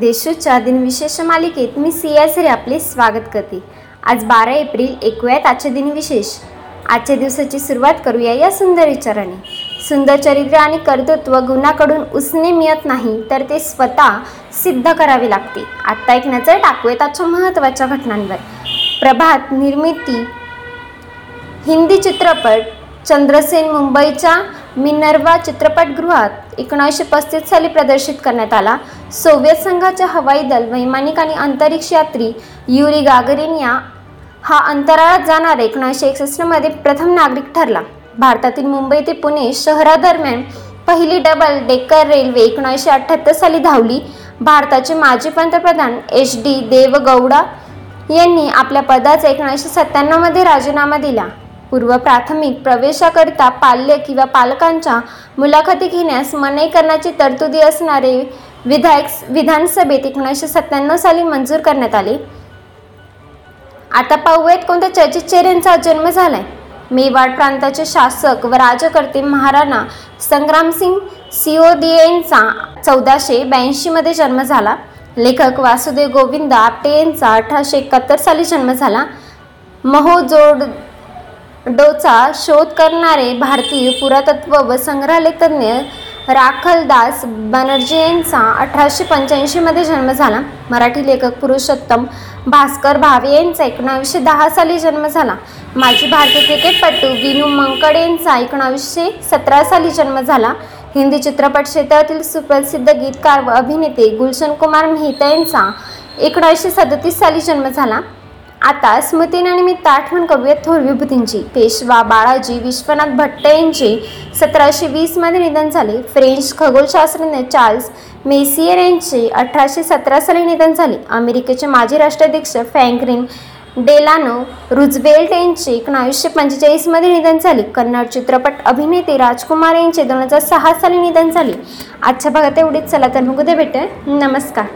देशूच्या दिनविशेष मालिकेत मी सियासरी आपले स्वागत करते. आज बारा एप्रिल ऐकूयात आजचे दिनविशेष. आजच्या दिवसाची सुरुवात करूया या सुंदर विचाराने. सुंदर चरित्र आणि कर्तृत्व गुणाकडून उसने मिळत नाही तर ते स्वतः सिद्ध करावे लागते. आत्ता एक नजर टाकूयात आजच्या महत्त्वाच्या घटनांवर. प्रभात निर्मिती. हिंदी चित्रपट. चंद्रसेन मुंबईच्या मिनर्वा चित्रपटगृहात एकोणीसशे पस्तीस साली प्रदर्शित करण्यात आला. सोव्हिएत संघाच्या हवाई दल वैमानिक आणि अंतरिक्ष यात्री युरी गागरिन या हा अंतराळात जाणारा एकोणीसशे एकसष्टमध्ये प्रथम नागरिक ठरला. भारतातील मुंबई ते पुणे शहरादरम्यान पहिली डबल डेकर रेल्वे एकोणीसशे अठ्ठ्याहत्तर साली धावली. भारताचे माजी पंतप्रधान एच डी देवगौडा यांनी आपल्या पदाचा एकोणीसशे सत्त्याण्णवमध्ये राजीनामा दिला. पूर्व प्राथमिक प्रवेशाकरिता पाल्य किंवा पालकांच्या मुलाखती घेण्यास मनाई करण्याची तरतुदी असणारे विधायक विधानसभेत एकोणीसशे सत्त्याण्णव साली मंजूर करण्यात आले. आता पाहूयात कोणत्या चर्चित चेहऱ्यांचा जन्म झालाय. मेवाड प्रांताचे शासक व राजकर्ते महाराणा संग्रामसिंग सिओदियांचा चौदाशे ब्याऐंशीमध्ये जन्म झाला. लेखक वासुदेव गोविंद आपटे यांचा अठराशे एकाहत्तर साली जन्म झाला. महोजोड डोचा शोध करणारे भारतीय पुरातत्व व संग्रहालय तज्ज्ञ राखलदास बॅनर्जी यांचा अठराशे पंच्याऐंशीमध्ये जन्म झाला. मराठी लेखक पुरुषोत्तम भास्कर भावे यांचा एकोणावीसशे दहा साली जन्म झाला. माजी भारतीय क्रिकेटपटू विनू मंकड यांचा एकोणावीसशे सतरा साली जन्म झाला. हिंदी चित्रपट क्षेत्रातील सुप्रसिद्ध गीतकार व अभिनेते गुलशन कुमार मेहता यांचा एकोणावीसशे सदतीस साली जन्म झाला. आता स्मृतीनिमित्त आठवण करूया थोर विभूतींची. पेशवा बाळाजी विश्वनाथ भट्ट यांचे सतराशे वीसमध्ये निधन झाले. फ्रेंच खगोलशास्त्रज्ञ चार्ल्स मेसियर यांचे अठराशे सतरा साली निधन झाले. अमेरिकेचे माजी राष्ट्राध्यक्ष फ्रँकलिन डेलानो रुझवेल्ट यांचे एकोणावीसशे पंचेचाळीसमध्ये निधन झाले. कन्नड चित्रपट अभिनेते राजकुमार यांचे दोन हजार सहा साली निधन झाले. आजच्या भागात एवढीच. चला तर मग उद्या भेटेल नमस्कार.